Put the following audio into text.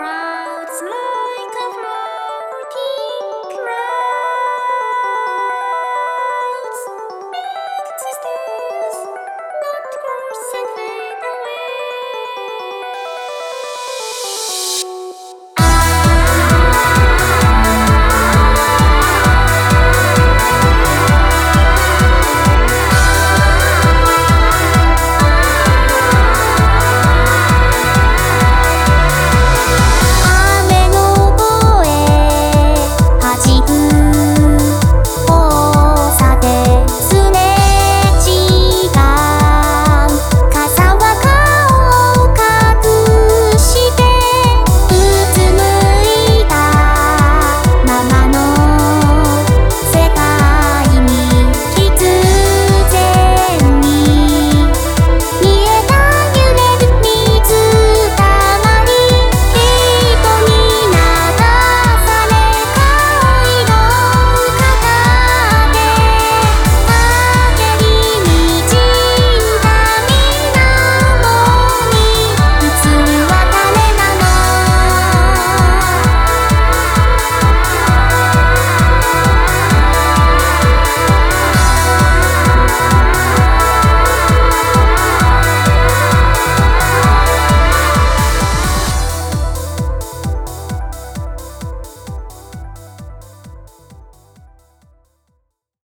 around.